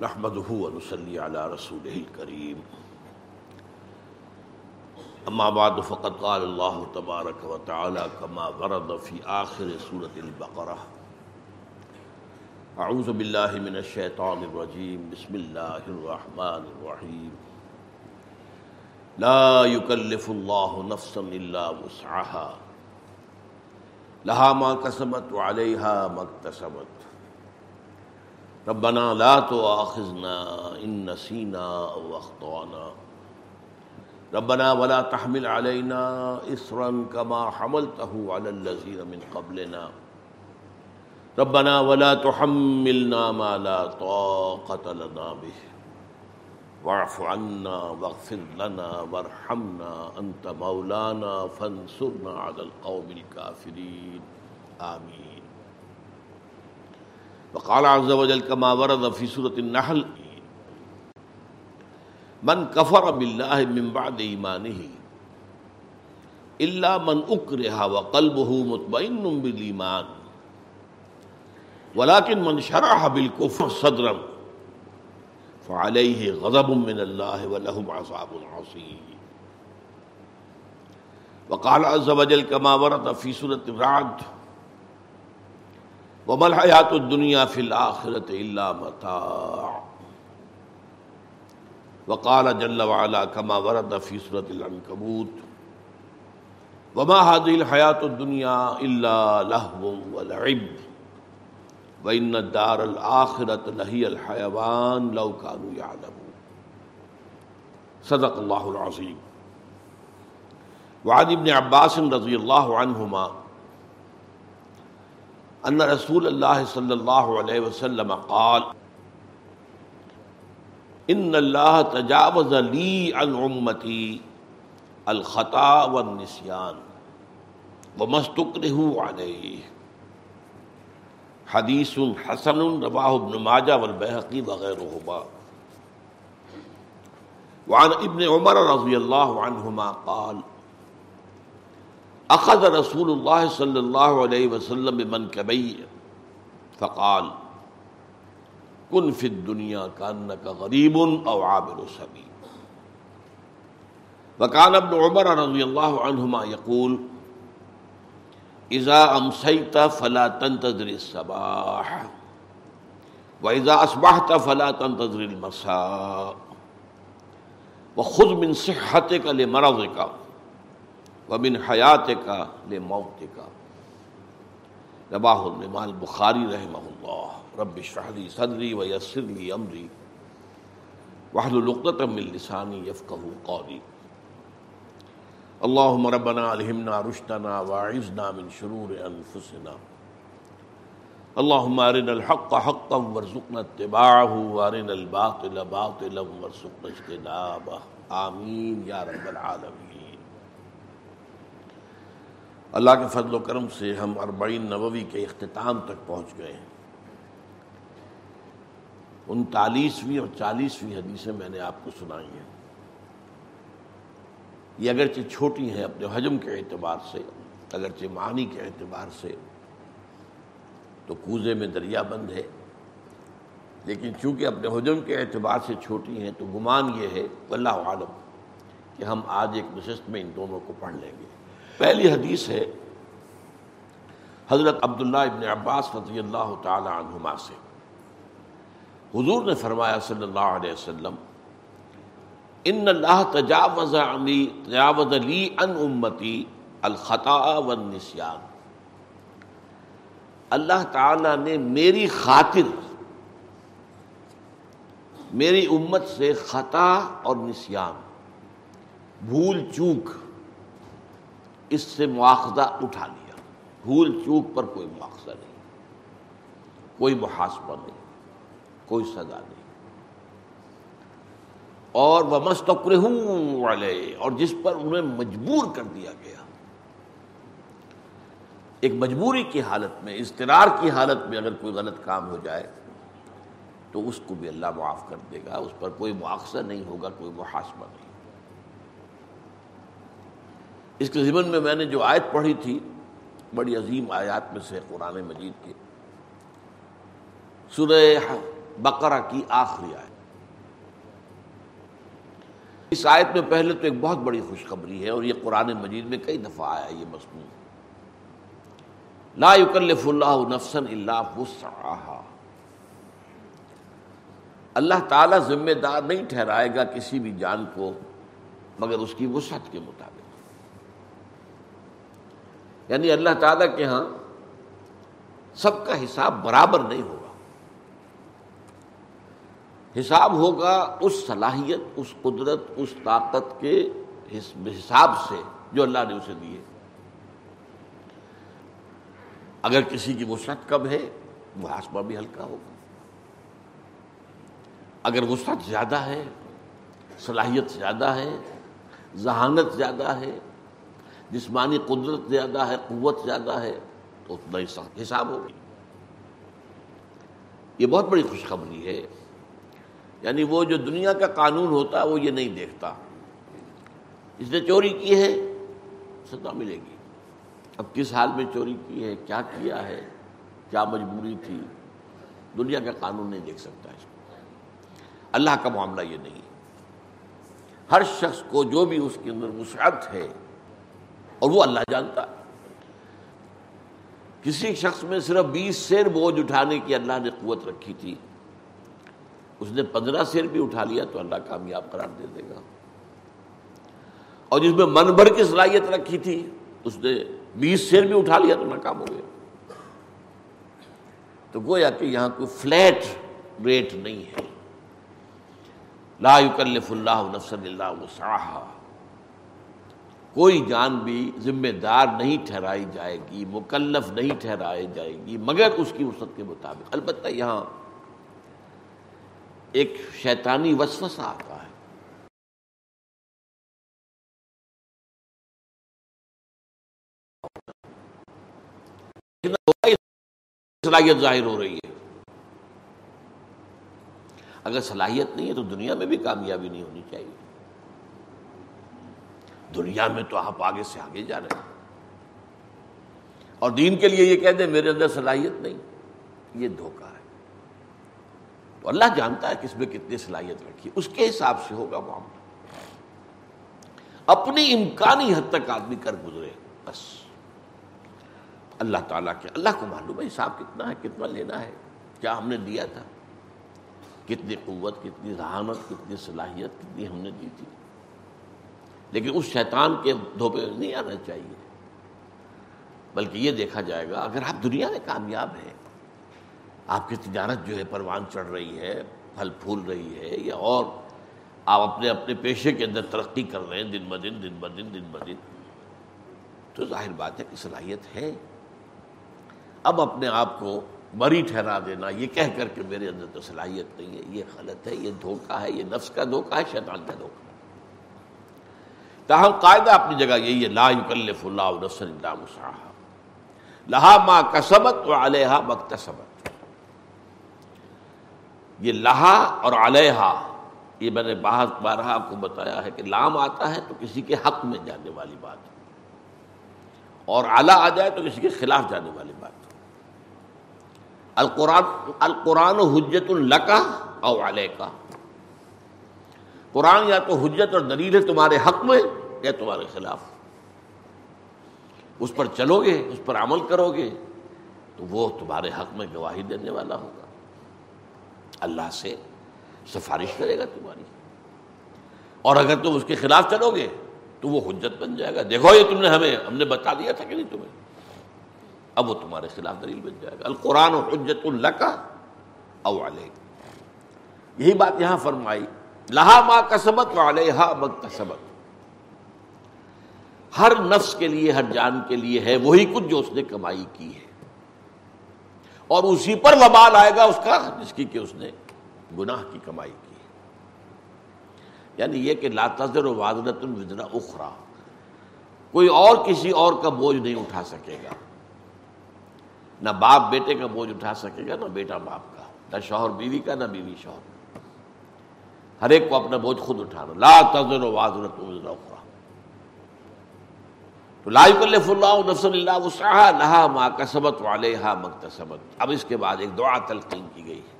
نحمده ونصلي على رسوله الكريم. أما بعد، فقد قال الله تبارك وتعالى كما ورد في آخر سورة البقرة. أعوذ بالله من الشيطان الرجيم. بسم الله الرحمن الرحيم. لا يكلف الله نفسا إلا وسعها. لها ما كسبت وعليها ما اكتسبت. ربنا لا تؤاخذنا إن نسينا أو أخطأنا. ربنا ولا تحمل علينا إسرا كما حملته على الذين من قبلنا. ربنا ولا تحملنا ما لا طاقة لنا به. واعف عنا واغفر لنا وارحمنا أنت مولانا فانصرنا على القوم الكافرين. آمين. وقال عز وجل كما ورد في سورة النحل، من كفر بالله من بعد إيمانه إلا من أكره وقلبه مطمئن بالإيمان، ولكن من شرح بالكفر صدرا فعليه غضب من الله ولهم عذاب عظيم. وقال عز وجل كما ورد في سورة الرعد وما الحياة الدنيا في الآخرة إلا متاع. وقال جل وعلا كما ورد في سورة العنكبوت وما هذه الحياة الدنيا إلا لهو ولعب. وإن الدار الآخرة لهي الحيوان لو كانوا يعلمون. صدق الله العظيم وعن ابن عباس رضي الله عنهما أن رسول الله صلى الله عليه وسلم قال إن الله تجاوز لي عن أمتي الخطأ والنسيان وما استكرهوا عليه حدیث حسن رواه ابن ماجہ والبيهقي وغيرهما وعن ابن عمر رضي الله عنهما قال اخذ رسول الله صلى الله عليه وسلم بمنكبي فقال كن في الدنيا كانك غريب او عابر سبيل وكان ابن عمر رضي الله عنهما يقول اذا امسيت فلا تنتظر الصباح واذا اصبحت فلا تنتظر المساء، وخذ من صحتك لمرضك. ومن حياتك لموتك۔ رواه الامام البخاري رحمه الله رب اشرح لي صدري ويسر لي امري واحلل عقدة من لساني يفقهوا قولي اللهم ربنا الهمنا رشدنا واعذنا من شرور انفسنا۔ اللهم ارنا الحق حقا وارزقنا اتباعه وارنا الباطل باطلا وارزقنا اجتنابه۔ آمین یا رب العالمین۔ اللہ کے فضل و کرم سے ہم اربعین نووی کے اختتام تک پہنچ گئے ہیں۔ انتالیسویں اور چالیسویں حدیثیں میں نے آپ کو سنائی ہیں۔ یہ اگرچہ چھوٹی ہیں اپنے حجم کے اعتبار سے، اگرچہ معنی کے اعتبار سے تو کوزے میں دریا بند ہے۔ لیکن چونکہ اپنے حجم کے اعتبار سے چھوٹی ہیں تو گمان یہ ہے اللہ عالم کہ ہم آج ایک نشست میں ان دونوں کو پڑھ لیں گے۔ پہلی حدیث ہے حضرت عبداللہ ابن عباس رضی اللہ تعالی عنہما سے۔ حضور نے فرمایا صلی اللہ علیہ وسلم، ان اللہ تجاوز علی تجاوز لی ان امتی الخطا والنسیان۔ اللہ تعالی نے میری خاطر میری امت سے خطا اور نسیان۔ بھول چوک۔ اس سے مواخذہ اٹھا لیا۔ بھول چوک پر کوئی مواخذہ نہیں۔ کوئی محاسبہ نہیں۔ کوئی سزا نہیں۔ اور وہ مستقر والے اور جس پر انہیں مجبور کر دیا گیا۔ ایک مجبوری کی حالت میں استرار کی حالت میں اگر کوئی غلط کام ہو جائے، تو اس کو بھی اللہ معاف کر دے گا۔ اس پر کوئی مواخذہ نہیں ہوگا، کوئی محاسبہ نہیں۔ اس کے ضمن میں میں نے جو آیت پڑھی تھی، بڑی عظیم آیات میں سے قرآن مجید کی، سورہ بقرہ کی آخری آیت۔ اس آیت میں پہلے تو ایک بہت بڑی خوشخبری ہے اور یہ قرآن مجید میں کئی دفعہ آیا یہ مضمون۔ لا یکلف اللہ نفسا الا وسعها اللہ تعالیٰ ذمہ دار نہیں ٹھہرائے گا کسی بھی جان کو مگر اس کی وسعت کے مطابق۔ یعنی اللہ تعالیٰ کے ہاں سب کا حساب برابر نہیں ہوگا۔ حساب ہوگا اس صلاحیت، اس قدرت، اس طاقت کے حساب سے جو اللہ نے اسے دیے اگر کسی کی وسعت کم ہے محاسبہ بھی ہلکا ہوگا۔ اگر وسعت زیادہ ہے، صلاحیت زیادہ ہے، ذہانت زیادہ ہے جسمانی قدرت زیادہ ہے، قوت زیادہ ہے، تو اتنا ہی حساب ہوگی یہ بہت بڑی خوشخبری ہے۔ یعنی وہ جو دنیا کا قانون ہوتا ہے وہ یہ نہیں دیکھتا۔ اس نے چوری کی ہے، سزا ملے گی۔ اب کس حال میں چوری کی ہے، کیا کیا ہے، کیا مجبوری تھی، دنیا کا قانون نہیں دیکھ سکتا اس کو۔ اللہ کا معاملہ یہ نہیں۔ ہر شخص کو جو بھی اس کے اندر وسعت ہے اور وہ اللہ جانتا ہے۔ کسی شخص میں صرف بیس سیر بوجھ اٹھانے کی اللہ نے قوت رکھی تھی، اس نے پندرہ سیر بھی اٹھا لیا تو اللہ کامیاب قرار دے دے گا۔ اور جس میں من بھر کی صلاحیت رکھی تھی، اس نے بیس سیر بھی اٹھا لیا تو ناکام ہو گیا۔ تو گویا کہ یہاں کوئی فلیٹ ریٹ نہیں ہے۔ لا یکلف اللہ نفس اللہ وسعها کوئی جان بھی ذمہ دار نہیں ٹھہرائی جائے گی، مکلف نہیں ٹھہرائی جائے گی، مگر اس کی وسعت کے مطابق۔ البتہ یہاں ایک شیطانی وسوسہ آتا ہے۔ صلاحیت ظاہر ہو رہی ہے۔ اگر صلاحیت نہیں ہے تو دنیا میں بھی کامیابی نہیں ہونی چاہیے۔ دنیا میں تو آپ آگے سے آگے جا رہے ہیں۔ اور دین کے لیے یہ کہہ دیں، میرے اندر صلاحیت نہیں۔ یہ دھوکہ ہے۔ تو اللہ جانتا ہے کس میں کتنی صلاحیت رکھی۔ اس کے حساب سے ہوگا معاملہ۔ اپنی امکانی حد تک آدمی کر گزرے، بس۔ اللہ تعالیٰ کے، اللہ کو معلوم ہے حساب کتنا ہے، کتنا لینا ہے، کیا ہم نے دیا تھا؟ کتنی قوت، کتنی ذہانت کتنی صلاحیت، کتنی ہم نے دی تھی؟ لیکن اس شیطان کے دھوپے نہیں آنا چاہیے۔ بلکہ یہ دیکھا جائے گا، اگر آپ دنیا میں کامیاب ہیں، آپ کی تجارت جو ہے پروان چڑھ رہی ہے، پھل پھول رہی ہے یا اور، آپ اپنے اپنے پیشے کے اندر ترقی کر رہے ہیں، دن بدن دن بدن دن بدن تو ظاہر بات ہے کہ صلاحیت ہے۔ اب اپنے آپ کو بری ٹھہرا دینا، یہ کہہ کر کے میرے اندر تو صلاحیت نہیں ہے، یہ غلط ہے، یہ دھوکہ ہے، یہ نفس کا دھوکہ ہے، شیطان کا دھوکہ تاہم قاعدہ اپنی جگہ یہی ہے، لا یکلف اللہ نفس الا وسعها لہا ما کسبت و علیہا مکتسبت یہ لہا اور علیہا، یہ میں نے بہت بارہ آپ کو بتایا ہے کہ لام آتا ہے تو کسی کے حق میں جانے والی بات۔ اور اعلیٰ آ جائے تو کسی کے خلاف جانے والی بات۔ القرآن القرآن حجت القا اور علیہ کا قرآن یا تو حجت اور دلیل ہے تمہارے حق میں یا تمہارے خلاف۔ اس پر چلو گے اس پر عمل کرو گے تو وہ تمہارے حق میں گواہی دینے والا ہوگا۔ اللہ سے سفارش کرے گا تمہاری۔ اور اگر تم اس کے خلاف چلو گے تو وہ حجت بن جائے گا۔ دیکھو، یہ تم نے ہمیں، ہم نے بتا دیا تھا کہ نہیں تمہیں۔ اب وہ تمہارے خلاف دلیل بن جائے گا۔ القرآن و حجت اللہ کا او علیہ یہی بات یہاں فرمائی۔ لہا ما کسبت علیہ مکتسبت ہر نفس کے لیے، ہر جان کے لیے ہے، وہی کچھ جو اس نے کمائی کی ہے۔ اور اسی پر وبال آئے گا اس کا، جس کی کہ اس نے گناہ کی کمائی کی۔ یعنی یہ کہ لاتذر و وادرت الوزرا اخرا کوئی اور کسی اور کا بوجھ نہیں اٹھا سکے گا۔ نہ باپ بیٹے کا بوجھ اٹھا سکے گا، نہ بیٹا باپ کا۔ نہ شوہر بیوی کا، نہ بیوی شوہر ہر ایک کو اپنا بوجھ خود اٹھانا۔ لا تذر و وادرت الوزرا اخرا تو لا یکلف اللہ نفس اللہ وسعها لها ما کسبت وعليها مکتسبت اب اس کے بعد ایک دعا تلقین کی گئی۔ ہے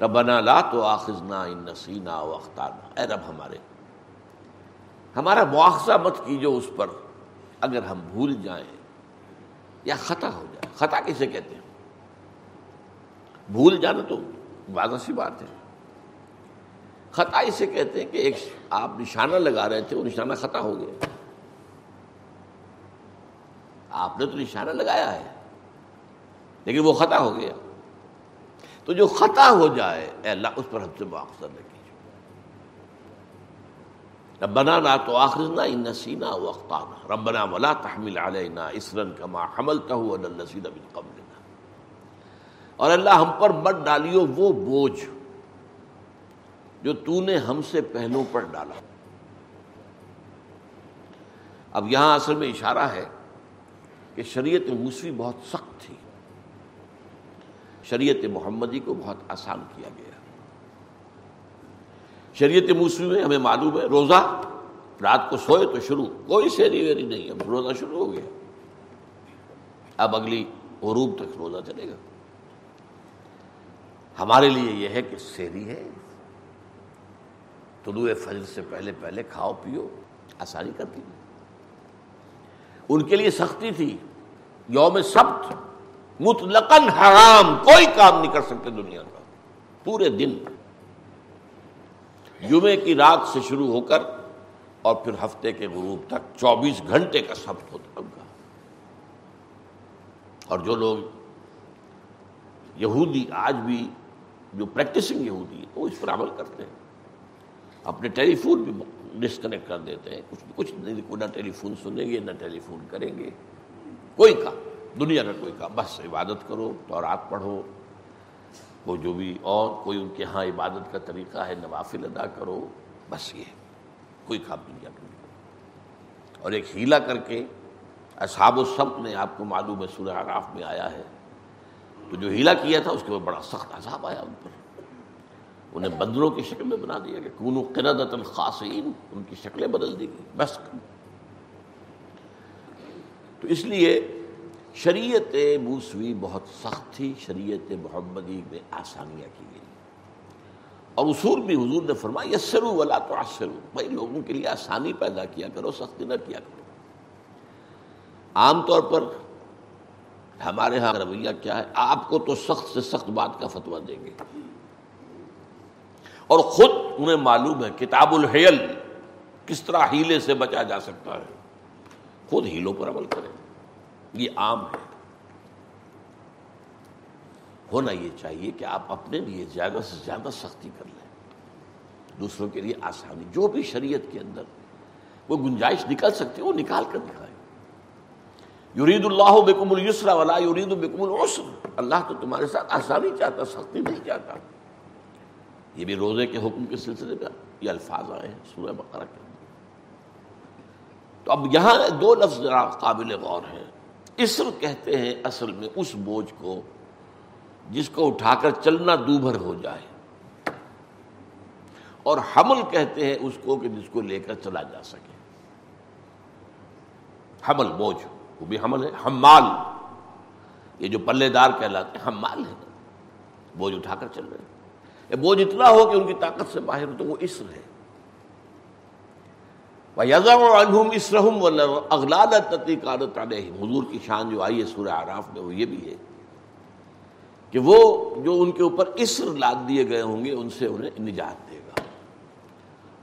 ربنا لا تو آخذنا ان نسینا و اختارنا اے رب ہمارے، ہمارا مواخذہ مت کیجو اس پر۔ اگر ہم بھول جائیں یا خطا ہو جائے، خطا کسے کہتے ہیں؟ بھول جانا تو واضح سی بات ہے۔ خطا اسے کہتے ہیں کہ ایک آپ نشانہ لگا رہے تھے، وہ نشانہ خطا ہو گیا۔ آپ نے تو نشانہ لگایا ہے، لیکن وہ خطا ہو گیا۔ تو جو خطا ہو جائے، اے اللہ، اس پر ہم سے مواخذہ نہ کیجیے۔ ربنا لا تو آخرنا ان نسینا و اختانا ربنا ولا تحمل علینا اسرن کما حملته على الذين من قبلنا۔ اور اللہ ہم پر مت ڈالیو، وہ بوجھ۔ جو تو نے ہم سے پہلوں پر ڈالا۔ اب یہاں اصل میں اشارہ ہے کہ شریعت موسوی بہت سخت تھی۔ شریعت محمدی کو بہت آسان کیا گیا۔ شریعت موسمی میں ہمیں معلوم ہے روزہ، رات کو سوئے تو شروع، کوئی سیری ویری نہیں اب روزہ شروع ہو گیا۔ اب اگلی غروب تک روزہ چلے گا۔ ہمارے لیے یہ ہے کہ سیری ہے۔ طلوع فجر سے پہلے پہلے کھاؤ، پیو، آسانی کرتی۔ ان کے لیے سختی تھی۔ یوم سبت مطلقاً حرام، کوئی کام نہیں کر سکتے دنیا کا۔ پورے دن۔ جمعے کی رات سے شروع ہو کر اور پھر ہفتے کے غروب تک چوبیس گھنٹے کا سبت ہوتا ان کا اور جو لوگ یہودی، آج بھی جو پریکٹسنگ یہودی ہے وہ اس پر عمل کرتے ہیں۔ اپنے ٹیلی فون بھی ڈسکنیکٹ کر دیتے ہیں۔ کچھ کچھ نہ ٹیلی فون سنیں گے، نہ ٹیلی فون کریں گے۔ کوئی کام، دنیا کا کوئی کام۔ بس عبادت کرو تو رات پڑھو۔ وہ جو بھی، اور کوئی ان کے ہاں عبادت کا طریقہ ہے، نوافل ادا کرو۔ بس یہ کوئی کام دنیا کا نہیں۔ اور ایک ہیلا کر کے اصحاب و سب نے آپ کو معلوم ہے، سورہ عراف میں آیا ہے۔ تو جو ہیلا کیا تھا، اس کے بعد بڑا سخت عذاب آیا ان پر۔ انہیں بندروں کی شکل میں بنا دیا کہ کون قردت الخاصین، ان کی شکلیں بدل دی گئی، بس۔ تو اس لیے شریعت موسوی بہت سخت تھی، شریعت محمدی میں آسانیاں کی گئی۔ اور اصول بھی حضور نے فرمایا، یسرو ولا تو آسرو بھائی لوگوں کے لیے آسانی پیدا کیا کرو، سختی نہ کیا کرو۔ عام طور پر ہمارے ہاں رویہ کیا ہے، آپ کو تو سخت سے سخت بات کا فتویٰ دیں گے۔ اور خود انہیں معلوم ہے کتاب الحیل کس طرح ہیلے سے بچا جا سکتا ہے۔ خود ہیلوں پر عمل کریں۔ یہ عام ہے۔ ہونا یہ چاہیے کہ آپ اپنے لیے زیادہ سے زیادہ سختی کر لیں۔ دوسروں کے لیے آسانی، جو بھی شریعت کے اندر وہ گنجائش نکل سکتی ہے وہ نکال کر دکھائے یورید اللہ بکم السرا والا یورید بکم العسر۔ اللہ تو تمہارے ساتھ آسانی چاہتا، سختی نہیں چاہتا۔ یہ بھی روزے کے حکم کے سلسلے میں یہ الفاظ آئے ہیں، سورہ بقرہ کے۔ تو اب یہاں دو لفظ قابل غور ہیں۔ اسر کہتے ہیں اصل میں اس بوجھ کو جس کو اٹھا کر چلنا دوبھر ہو جائے۔ اور حمل کہتے ہیں اس کو کہ جس کو لے کر چلا جا سکے۔ حمل، بوجھ، وہ بھی حمل ہے۔ حمال، یہ جو پلے دار کہلاتے ہیں، حمال ہے۔ بوجھ اٹھا کر چل رہے ہیں۔ بوجھ اتنا ہو کہ ان کی طاقت سے باہر ہو تو وہ اسر ہے۔ حضور کی شان جو آئی ہے سورہ آراف میں وہ یہ بھی ہے کہ وہ جو ان کے اوپر اسر لاد دیے گئے ہوں گے، ان سے انہیں نجات دے گا۔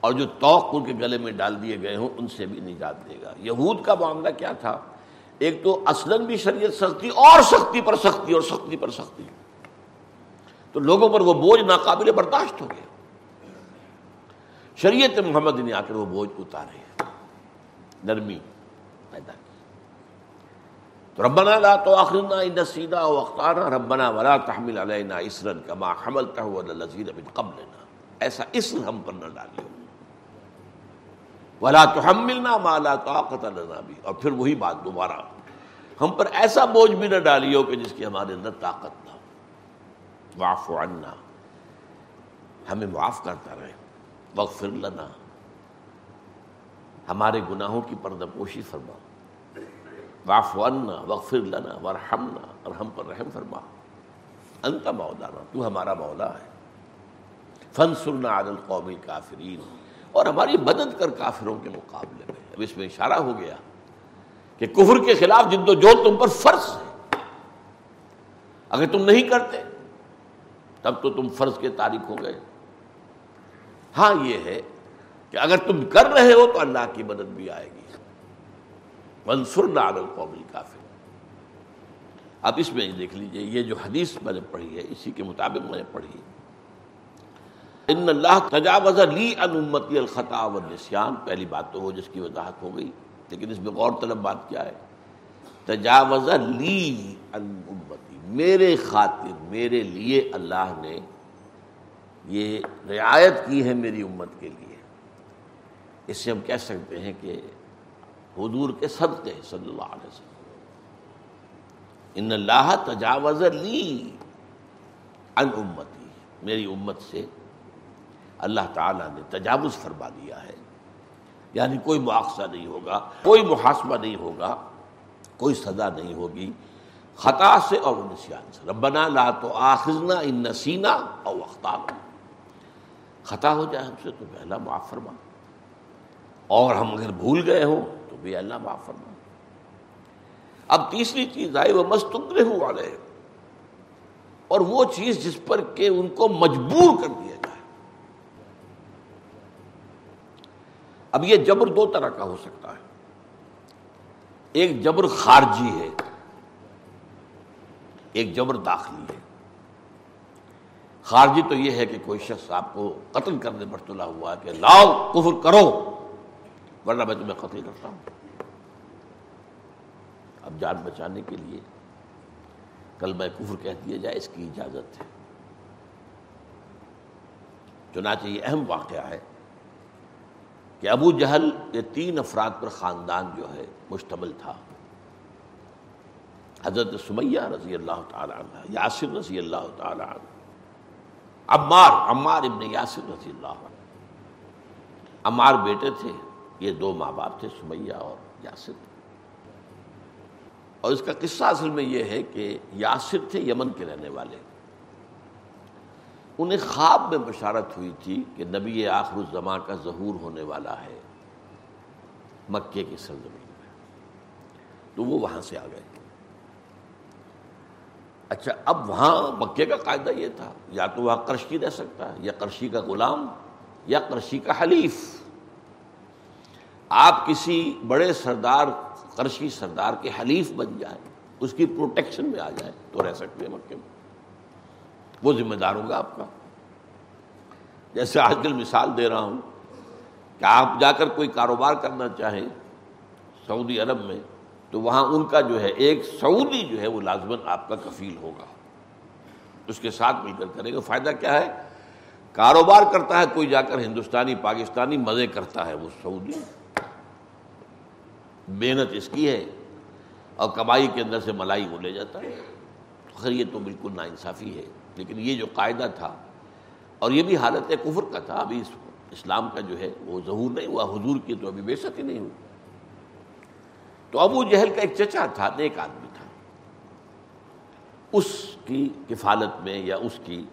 اور جو توق ان کے گلے میں ڈال دیے گئے ہوں، ان سے بھی نجات دے گا۔ یہود کا معاملہ کیا تھا؟ ایک تو اصلاً بھی شریعت سختی اور سختی پر سختی اور سختی پر سختی۔ تو لوگوں پر وہ بوجھ ناقابل برداشت ہو گیا۔ شریعت محمد نے آ کر وہ بوجھ اتارے۔ نرمی پیدا کی۔ تو ربنا لا تو آخرنا نسینا و اختارا ربنا ولا تحمل علینا اسرن کما حملتہ علی الذین من قبلنا۔ ایسا اسر ہم پر نہ ڈالیو۔ ولا تحملنا ما لا طاقت لنا بھی اور پھر وہی بات دوبارہ۔ ہم پر ایسا بوجھ بھی نہ ڈالیو کہ جس کی ہمارے اندر طاقت نہ واف عنا. ہمیں معاف کرتا رہے وغفر لنا. ہمارے گناہوں کی پردہ پوشی فرما. واف عنا وغفر لنا ورحمنا اور ہم پر رحم فرما. انت مولانا، تو ہمارا مولا ہے. فنسرنا علی القوم الکافرین اور ہماری مدد کر کافروں کے مقابلے میں. اب اس میں اشارہ ہو گیا کہ کفر کے خلاف جد و جو تم پر فرض ہے. اگر تم نہیں کرتے تب تو تم فرض کے تاریخ ہو گئے۔ ہاں یہ ہے کہ اگر تم کر رہے ہو تو اللہ کی مدد بھی آئے گی۔ منصور نال القوم کافی اب اس میں دیکھ لیجیے، یہ جو حدیث میں نے پڑھی ہے، اسی کے مطابق میں نے پڑھی ان اللہ تجاوز لی ان امتی الخطا و نسیان پہلی بات تو وہ جس کی وضاحت ہو گئی، لیکن اس میں غور طلب بات کیا ہے۔ تجاوز لی ان امتی میرے خاطر، میرے لیے اللہ نے یہ رعایت کی ہے میری امت کے لیے۔ اس سے ہم کہہ سکتے ہیں کہ حضور کے صدقے، صلی اللہ علیہ وسلم۔ ان اللہ تجاوز لی ان امتی۔ میری امت سے اللہ تعالیٰ نے تجاوز فرما دیا ہے۔ یعنی کوئی مواخذہ نہیں ہوگا، کوئی محاسبہ نہیں ہوگا، کوئی سزا نہیں ہوگی۔ خطا سے اور نسیان سے۔ ربنا لا تو آخذنا ان نسینا اور اختار خطا ہو جائے ہم سے تو پہلا معاف فرما۔ اور ہم اگر بھول گئے ہوں تو بھی اللہ معاف فرما۔ اب تیسری چیز آئی، وہ مستقر والے اور وہ چیز جس پر کہ ان کو مجبور کر دیا جائے۔ اب یہ جبر دو طرح کا ہو سکتا ہے۔ ایک جبر خارجی ہے۔ ایک جبر داخلی ہے۔ خارجی تو یہ ہے کہ کوئی شخص آپ کو قتل کرنے پر تلا ہوا ہے کہ لاؤ، کفر کرو، ورنہ میں تمہیں قتل کرتا ہوں۔ اب جان بچانے کے لیے کل میں کفر کہہ دیا جائے، اس کی اجازت ہے۔ چنانچہ یہ اہم واقعہ ہے کہ ابو جہل یہ تین افراد پر خاندان جو ہے مشتمل تھا۔ حضرت سمیہ رضی اللہ تعالیٰ عنہ، یاسر رضی اللہ تعالیٰ عنہ، عمار عمار ابن یاسر رضی اللہ عنہ۔ عمار بیٹے تھے، یہ دو ماں باپ تھے، سمیہ اور یاسر۔ اور اس کا قصہ اصل میں یہ ہے کہ یاسر تھے، یمن کے رہنے والے۔ انہیں خواب میں بشارت ہوئی تھی کہ نبی آخر الزماں کا ظہور ہونے والا ہے مکے کی سرزمین میں۔ تو وہ وہاں سے آ گئے۔ اچھا اب وہاں مکے کا قاعدہ یہ تھا، یا تو وہاں کرشی رہ سکتا ہے، یا کرشی کا غلام، یا کرشی کا حلیف۔ آپ کسی بڑے سردار کرشی سردار کے حلیف بن جائیں، اس کی پروٹیکشن میں آ جائیں، تو رہ سکتے ہیں مکے میں۔ وہ ذمہ دار ہوگا آپ کا۔ جیسے آج کل مثال دے رہا ہوں کہ آپ جا کر کوئی کاروبار کرنا چاہیں، سعودی عرب میں تو وہاں ان کا جو ہے، ایک سعودی جو ہے، وہ لازمن آپ کا کفیل ہوگا۔ اس کے ساتھ مل کر کرے گا۔ فائدہ کیا ہے؟ کاروبار کرتا ہے، کوئی جا کر ہندوستانی، پاکستانی مزے کرتا ہے وہ سعودی۔ محنت اس کی ہے۔ اور کمائی کے اندر سے ملائی وہ لے جاتا ہے۔ خیر، یہ تو بالکل ناانصافی ہے۔ لیکن یہ جو قاعدہ تھا، اور یہ بھی حالت کفر کا تھا، ابھی اسلام کا جو ہے، وہ ظہور نہیں ہوا، حضور کی تو ابھی بے شک ہی نہیں ہوئی تو ابو جہل کا ایک چچا تھا ایک آدمی تھا۔ اس کی کفالت میں یا اس کی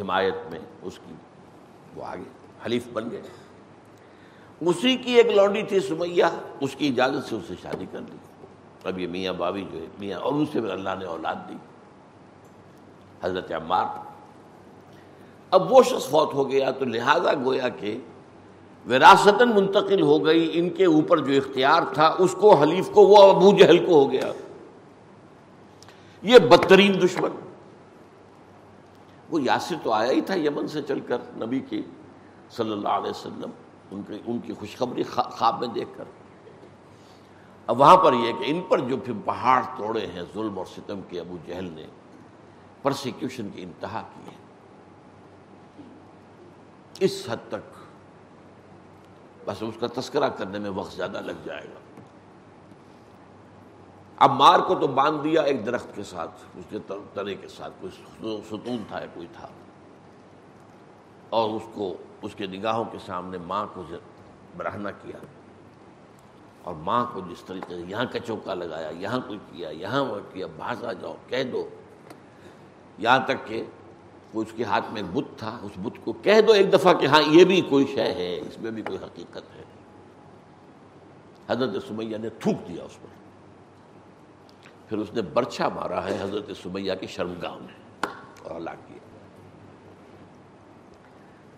حمایت میں، اس کی وہ آگے حلیف بن گئے۔ اسی کی ایک لونڈی تھی سمیہ، اس کی اجازت سے اسے شادی کر لی۔ اب یہ میاں بابی جو ہے، میاں اور اسے اللہ نے اولاد دی۔ حضرت عمار۔ اب وہ شخص فوت ہو گیا تو لہذا گویا کہ وراثتاً منتقل ہو گئی، ان کے اوپر جو اختیار تھا، اس کو حلیف کو، وہ ابو جہل کو ہو گیا۔ یہ بدترین دشمن۔ وہ یاسر تو آیا ہی تھا یمن سے چل کر، نبی کی صلی اللہ علیہ وسلم۔ ان کی ان کی خوشخبری خواب میں دیکھ کر۔ اب وہاں پر یہ کہ ان پر جو پھر پہاڑ توڑے ہیں، ظلم اور ستم کے ابو جہل نے، پرسیکیوشن کی انتہا کی ہے۔ اس حد تک بس اس کا تذکرہ کرنے میں وقت زیادہ لگ جائے گا۔ اب مار کو تو باندھ دیا ایک درخت کے ساتھ، اس کے تنے کے ساتھ، کوئی ستون تھا کوئی تھا۔ اور اس کو، اس کے نگاہوں کے سامنے ماں کو برہنا کیا۔ اور ماں کو جس طریقے سے یہاں کا چوکا لگایا، یہاں کوئی کیا، یہاں وہ کیا باز آ جاؤ، کہہ دو۔ یہاں تک کہ وہ اس کے ہاتھ میں ایک بت تھا، اس بت کو کہہ دو ایک دفعہ کہ ہاں یہ بھی کوئی شے ہے، اس میں بھی کوئی حقیقت ہے۔ حضرت سمیہ نے تھوک دیا اس پر۔ پھر اس نے برچھا مارا ہے حضرت سمیہ کی شرمگاہ میں اور ہلاک کیا۔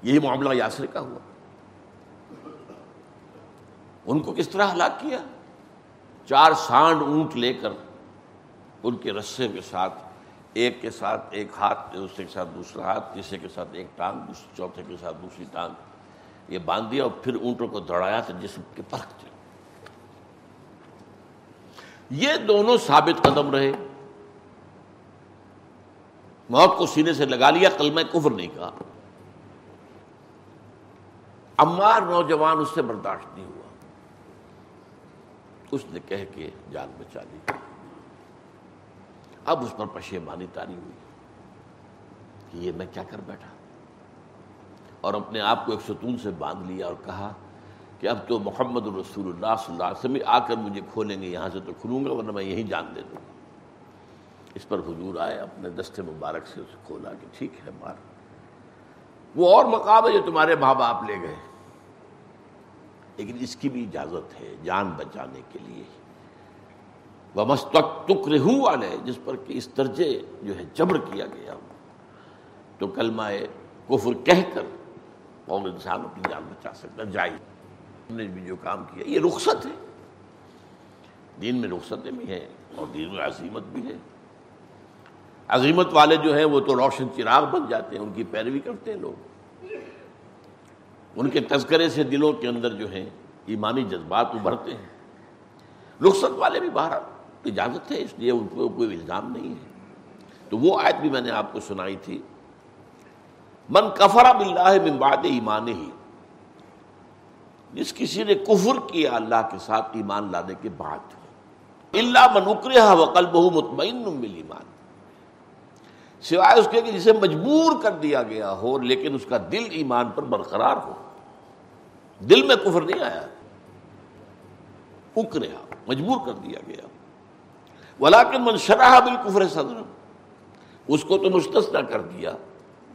یہی معاملہ یاسر کا ہوا۔ ان کو کس طرح ہلاک کیا؟ چار سانڈ اونٹ لے کر ان کے رسے کے ساتھ ایک کے ساتھ ایک ہاتھ، دوسرے کے ساتھ دوسرا ہاتھ، تیسرے کے ساتھ ایک ٹانگ چوتھے کے ساتھ دوسری ٹانگ۔ یہ باندھ دیا اور پھر اونٹوں کو دوڑایا تو جسم کے پرکھ چلے۔ یہ دونوں ثابت قدم رہے۔ موت کو سینے سے لگا لیا کل میں کفر نہیں کہا۔ امار نوجوان اس سے برداشت نہیں ہوا۔ اس نے کہہ کے جان بچا لی۔ اب اس پر پشیمانی تاری ہوئی کہ یہ میں کیا کر بیٹھا اور اپنے آپ کو ایک ستون سے باندھ لیا اور کہا کہ اب تو محمد الرسول اللہ صلی اللہ علیہ وسلم آ کر مجھے کھولیں گے، یہاں سے تو کھلوں گا، ورنہ میں یہیں جان دے دوں گا۔ اس پر حضور آئے، اپنے دستے مبارک سے اسے کھولا کہ ٹھیک ہے، مار۔ وہ اور مقام ہے جو تمہارے ماں باپ لے گئے۔ لیکن اس کی بھی اجازت ہے جان بچانے کے لیے۔ وہ مستق والے جس پر کہ اس درجے جو ہے جبر کیا گیا ہو۔ تو کلمہ کفر کہہ کر قوم انسان اپنی جان بچا سکتا جائے نے بھی جو کام کیا، یہ رخصت ہے۔ دین میں رخصتیں بھی ہیں اور دین میں عظیمت بھی ہے۔ عظیمت والے جو ہیں، وہ تو روشن چراغ بن جاتے ہیں، ان کی پیروی کرتے ہیں لوگ۔ ان کے تذکرے سے دلوں کے اندر جو ہیں، ایمانی جذبات ابھرتے ہیں۔ رخصت والے بھی باہر اجازت ہے، اس لیے ان کو کوئی الزام نہیں ہے۔ تو وہ آیت بھی میں نے آپ کو سنائی تھی۔ من کفرا باللہ من بعد ایمان ہی جس کسی نے کفر کیا اللہ کے ساتھ، ایمان لانے کے بعد۔ اللہ منکرہ وقل بہو مطمئن مل ایمان۔ سوائے اس کے کہ جسے مجبور کر دیا گیا ہو، لیکن اس کا دل ایمان پر برقرار ہو۔ دل میں کفر نہیں آیا۔ اکریا مجبور کر دیا گیا۔ ولاکن من شرح بالکفر صدر، اس کو تو مستثنا کر دیا،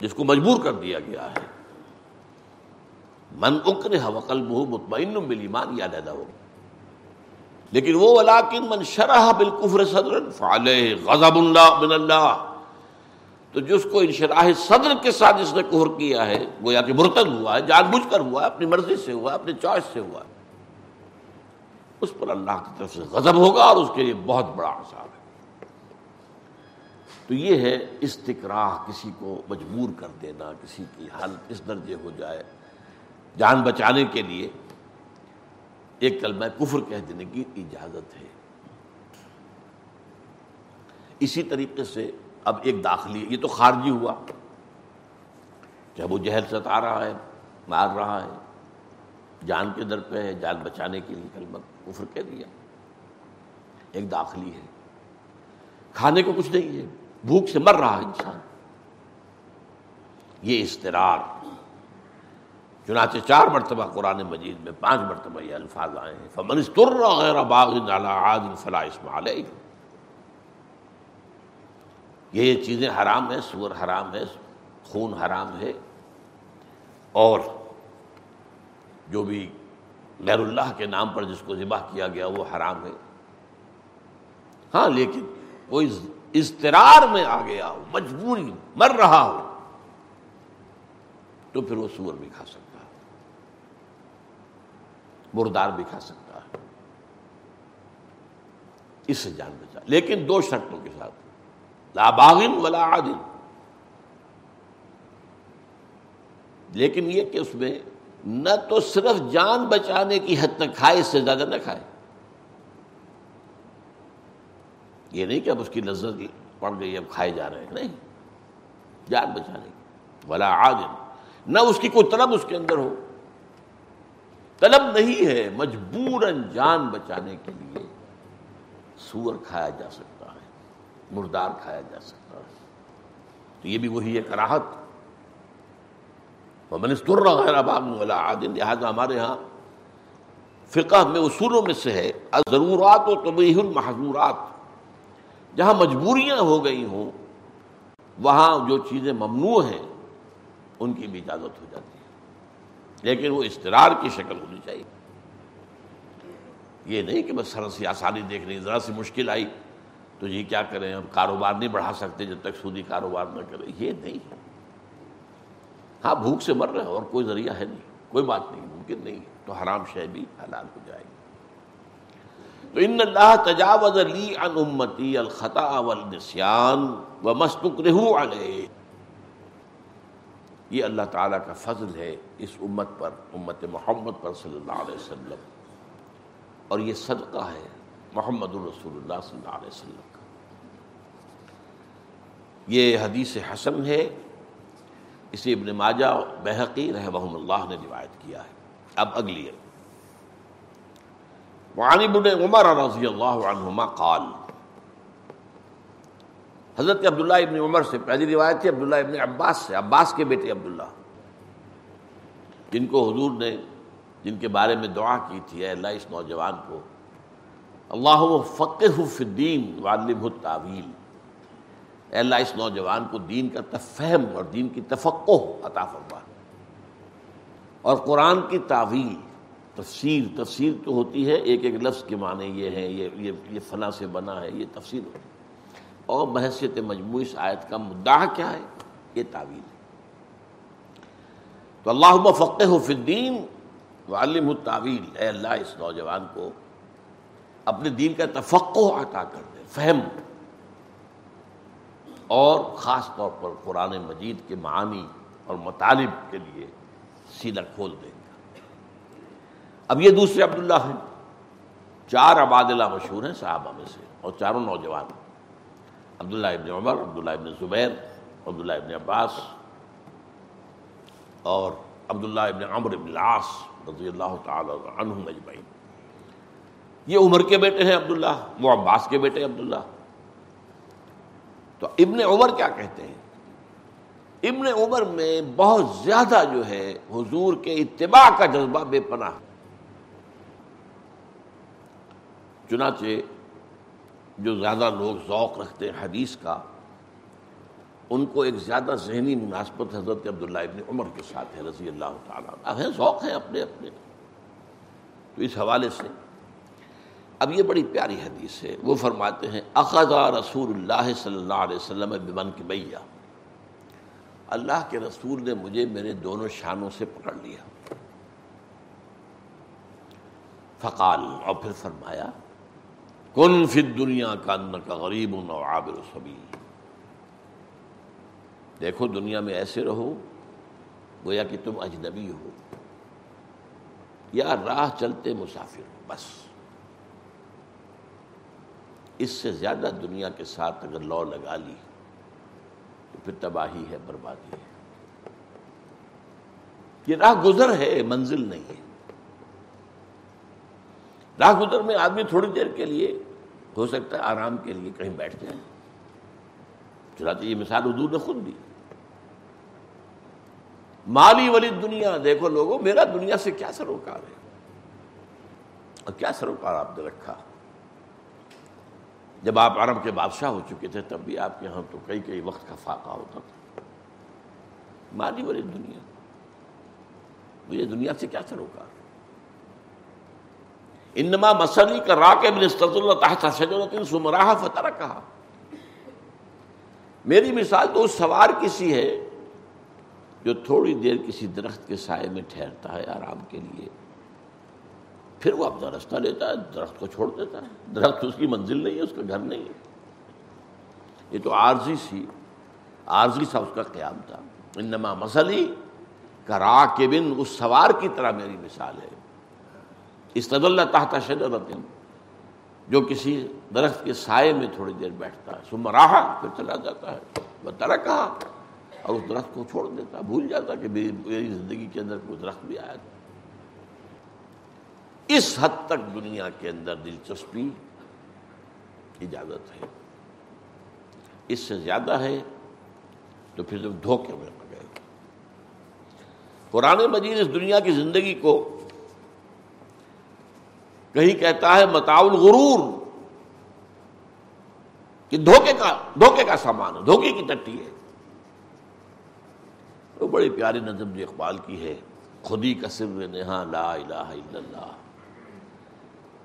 جس کو مجبور کر دیا گیا ہے۔ من اکر وقل بہ مطمئن بل ایمان یاد ہو لیکن وہ ولاکن من شرح بالکفر صدر، فعلیہ غضب اللہ من اللہ۔ تو جس کو انشراح صدر کے ساتھ جس نے کفر کیا ہے، گویا کہ مرتد ہوا ہے، جان بوجھ کر ہوا ہے، اپنی مرضی سے ہوا ہے، اپنی چوائس سے ہوا ہے۔ اس پر اللہ کی طرف سے غضب ہوگا اور اس کے لیے بہت بڑا آسان ہے۔ تو یہ ہے استقراہ کسی کو مجبور کر دینا، کسی کی حالت اس درجے ہو جائے۔ جان بچانے کے لیے ایک کلمہ کفر کہہ دینے کی اجازت ہے۔ اسی طریقے سے اب ایک داخلی، یہ تو خارجی ہوا جب وہ جہل ستا رہا ہے، مار رہا ہے۔ جان کے در پہ ہے، جان بچانے کے لیے کلمہ کفر کہہ دیا۔ ایک داخلی ہے۔ کھانے کو کچھ نہیں ہے۔ بھوک سے مر رہا ہے انسان۔ یہ استرار چنانچہ چار مرتبہ قرآن مجید میں پانچ مرتبہ یہ الفاظ آئے ہیں۔ فمن غیر باغ فلا اسم علیہ یہ چیزیں حرام ہیں، سور حرام ہے، خون حرام ہے۔ اور جو بھی غیر اللہ کے نام پر جس کو ذبح کیا گیا وہ حرام ہے۔ ہاں لیکن وہ اضطرار میں آ گیا ہو مجبوری مر رہا ہو، تو پھر وہ سور بھی کھا سکتا ہے، مردار بھی کھا سکتا ہے۔ اس سے جان بچا۔ لیکن دو شرطوں کے ساتھ، لا باغن ولا عادل لیکن یہ کہ اس میں نہ تو صرف جان بچانے کی حد تک کھائے، اس سے زیادہ نہ کھائے۔ یہ نہیں کہ اب اس کی لذت پڑ گئی، اب کھائے جا رہے ہیں، نہیں۔ جان بچانے کی۔ بلا عادل۔ نہ اس کی کوئی طلب اس کے اندر ہو۔ طلب نہیں ہے مجبور جان بچانے کے لیے سور کھایا جا سکتا ہے، مردار کھایا جا سکتا ہے۔ تو یہ بھی وہی ہے کراہت منستر غیر والا عادل لہٰذا ہمارے ہاں فقہ میں اصولوں میں سے ہے ضرورات و طبی المحضورات جہاں مجبوریاں ہو گئی ہوں، وہاں جو چیزیں ممنوع ہیں، ان کی بھی اجازت ہو جاتی ہے۔ لیکن وہ استرار کی شکل ہونی چاہیے۔ یہ نہیں کہ بس سر سی آسانی دیکھ رہی ذرا سی مشکل آئی تو یہ کیا کریں، ہم کاروبار نہیں بڑھا سکتے جب تک سودی کاروبار نہ کریں یہ نہیں۔ ہے ہاں بھوک سے مر رہے ہیں اور کوئی ذریعہ ہے نہیں، کوئی بات نہیں، ممکن نہیں، تو حرام شہ بھی حلال ہو جائے گی۔ تو ان اللہ تجاوز لی عن امتی الخطا والنسیان ومستقرہو علیہ۔ یہ اللہ تعالیٰ کا فضل ہے اس امت پر، امت محمد پر صلی اللہ علیہ وسلم۔ اور یہ صدقہ ہے محمد الرسول اللہ صلی اللہ علیہ وسلم کا۔ یہ حدیث حسن ہے۔ اسے ابن ماجہ بحقی رحمہ اللہ نے روایت کیا ہے۔ اب اگلی ہے۔ وعن ابن عمر رضی اللہ عنہما قال، حضرت عبداللہ ابن عمر سے پہلی روایت تھی، عبداللہ ابن عباس سے، عباس کے بیٹے عبداللہ، جن کو حضور نے، جن کے بارے میں دعا کی تھی، اے اللہ اس نوجوان کو اللہ فقہ فی الدین وعلمہ التاویل اے اللہ اس نوجوان کو دین کا تفہم اور دین کی تفقع عطا فرما۔ اور قرآن کی تعویل تفسیر تفسیر تو ہوتی ہے، ایک ایک لفظ کے معنی یہ ہے یہ یہ یہ فنا سے بنا ہے، یہ تفسیر ہوتی ہے۔ اور بحثیت مجموعی اس آیت کا مدعا کیا ہے؟ یہ تعویل۔ ہے تو اللہ فقہ فی الدین وعلم التعویل۔ اے اللہ، اس نوجوان کو اپنے دین کا تفقع عطا کر دے، فہم۔ اور خاص طور پر قرآن مجید کے معانی اور مطالب کے لیے سینہ کھول دیں گے۔ اب یہ دوسرے عبداللہ ہیں۔ چار عبادلہ مشہور ہیں صحابہ میں سے اور چاروں نوجوان عبداللہ ابن عمر، عبداللہ ابن زبیر، عبداللہ ابن عباس اور عبداللہ ابن عمر ابن العاص رضی اللہ تعالی عنہم اجمعین۔ یہ عمر کے بیٹے ہیں عبداللہ، وہ عباس کے بیٹے عبداللہ۔ تو ابن عمر کیا کہتے ہیں؟ ابن عمر میں بہت زیادہ جو ہے حضور کے اتباع کا جذبہ بے پناہ چنانچہ جو زیادہ لوگ ذوق رکھتے ہیں حدیث کا، ان کو ایک زیادہ ذہنی مناسبت حضرت عبداللہ ابن عمر کے ساتھ ہے، رضی اللہ تعالیٰ ہے، ذوق ہیں اپنے اپنے۔ تو اس حوالے سے اب یہ بڑی پیاری حدیث ہے، وہ فرماتے ہیں اخذا رسول اللہ صلی اللہ علیہ وسلم بمن کی بیا اللہ کے رسول نے مجھے میرے دونوں شانوں سے پکڑ لیا۔ فقال، اور پھر فرمایا، کن فی دنیا کا ان کا غریب و عابر سبیل دیکھو، دنیا میں ایسے رہو، گویا کہ تم اجنبی ہو۔ یا راہ چلتے مسافر ہو، بس۔ اس سے زیادہ دنیا کے ساتھ اگر لو لگا لی تو پھر تباہی ہے، بربادی ہے۔ یہ راہ گزر ہے، منزل نہیں ہے۔ راہ گزر میں آدمی تھوڑی دیر کے لیے ہو سکتا ہے، آرام کے لیے کہیں بیٹھ جائے۔ چنانچہ یہ مثال حضور نے خود دی۔ مالی ولی دنیا، دیکھو لوگوں، میرا دنیا سے کیا سروکار ہے؟ اور کیا سروکار آپ نے رکھا؟ جب آپ عرب کے بادشاہ ہو چکے تھے، تب بھی آپ کے ہاں تو کئی کئی وقت کا فاقہ ہوتا تھا۔ مالی ولی دنیا۔ مجھے دنیا سے کیا سروکار انما مسلی کا راک اللہ تحت شجرت سمراہ فتح کہا میری مثال تو اس سوار کسی ہے جو تھوڑی دیر کسی درخت کے سائے میں ٹھہرتا ہے آرام کے لیے۔ پھر وہ اپنا رستہ لیتا ہے، درخت کو چھوڑ دیتا ہے۔ درخت اس کی منزل نہیں ہے، اس کا گھر نہیں ہے۔ یہ تو عارضی سی، عارضی سا اس کا قیام تھا۔ انما مسلی کا کے بن اس سوار کی طرح میری مثال ہے۔ استد اللہ تحت شجرت جو کسی درخت کے سائے میں تھوڑی دیر بیٹھتا ہے۔ سم راہ پھر چلا جاتا ہے۔ وہ درخت اور اس درخت کو چھوڑ دیتا، بھول جاتا کہ میری زندگی کے اندر کوئی درخت بھی آیا تھا۔ اس حد تک دنیا کے اندر دلچسپی، اجازت ہے۔ اس سے زیادہ ہے تو پھر جب دھوکے میں گئے۔ قرآن مجید اس دنیا کی زندگی کو کہیں کہتا ہے متاول غرور کہ دھوکے کا دھوکے کا سامان ہے، دھوکے کی ٹٹی ہے۔ وہ بڑی پیاری نظم جو اقبال کی ہے، خودی کا سر نہا لا الہ الا اللہ۔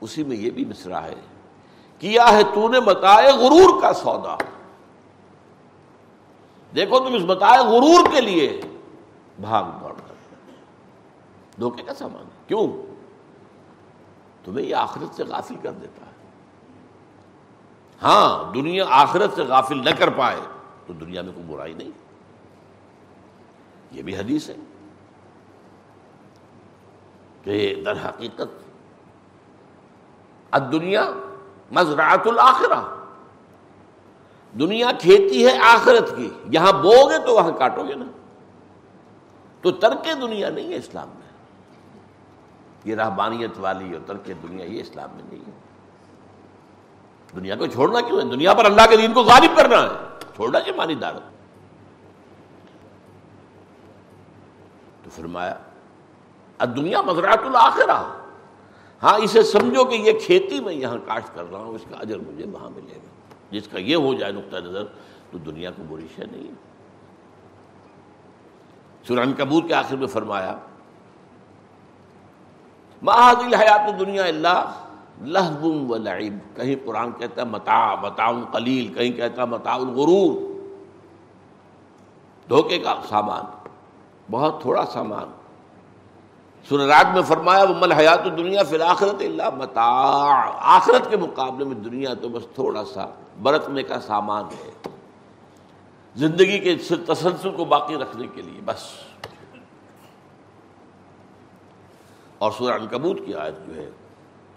اسی میں یہ بھی مصرا ہے۔ کیا ہے تو نے بتائے غرور کا سودا۔ دیکھو تم اس بتائے غرور کے لیے بھاگ دوڑ کر۔ دھوکے کا سامان کیوں؟ تمہیں یہ آخرت سے غافل کر دیتا ہے۔ ہاں دنیا آخرت سے غافل نہ کر پائے تو دنیا میں کوئی برائی نہیں۔ یہ بھی حدیث ہے کہ در حقیقت دنیا مزرعت الآخرہ دنیا کھیتی ہے آخرت کی، یہاں بو گے تو وہاں کاٹو گے نا۔ تو ترک دنیا نہیں ہے اسلام میں۔ یہ رہبانیت والی اور ترک دنیا یہ اسلام میں نہیں ہے۔ دنیا کو چھوڑنا کیوں ہے؟ دنیا پر اللہ کے دین کو غالب کرنا ہے۔ چھوڑنا چاہیے مانی دار تو فرمایا دنیا مزرعت الآخرہ ہاں اسے سمجھو کہ یہ کھیتی میں یہاں کاشت کر رہا ہوں، اس کا اجر مجھے وہاں ملے گا۔ جس کا یہ ہو جائے نقطۂ نظر، تو دنیا کو بری شے نہیں ہے۔ سوران کبور کے آخر میں فرمایا محاذ حیات دنیا اللہ لہب و لعب کہیں قرآن کہتا ہے متا متا قلیل، کہیں کہتا ہے متا الغرور۔ دھوکے کا سامان، بہت تھوڑا سامان۔ سورات میں فرمایا وہ مل حیات دنیا فی الآخرت اللہ متا آخرت کے مقابلے میں دنیا تو بس تھوڑا سا برتنے کا سامان ہے۔ زندگی کے تسلسل کو باقی رکھنے کے لیے بس۔ اور سورہ کبوت کی آیت جو ہے،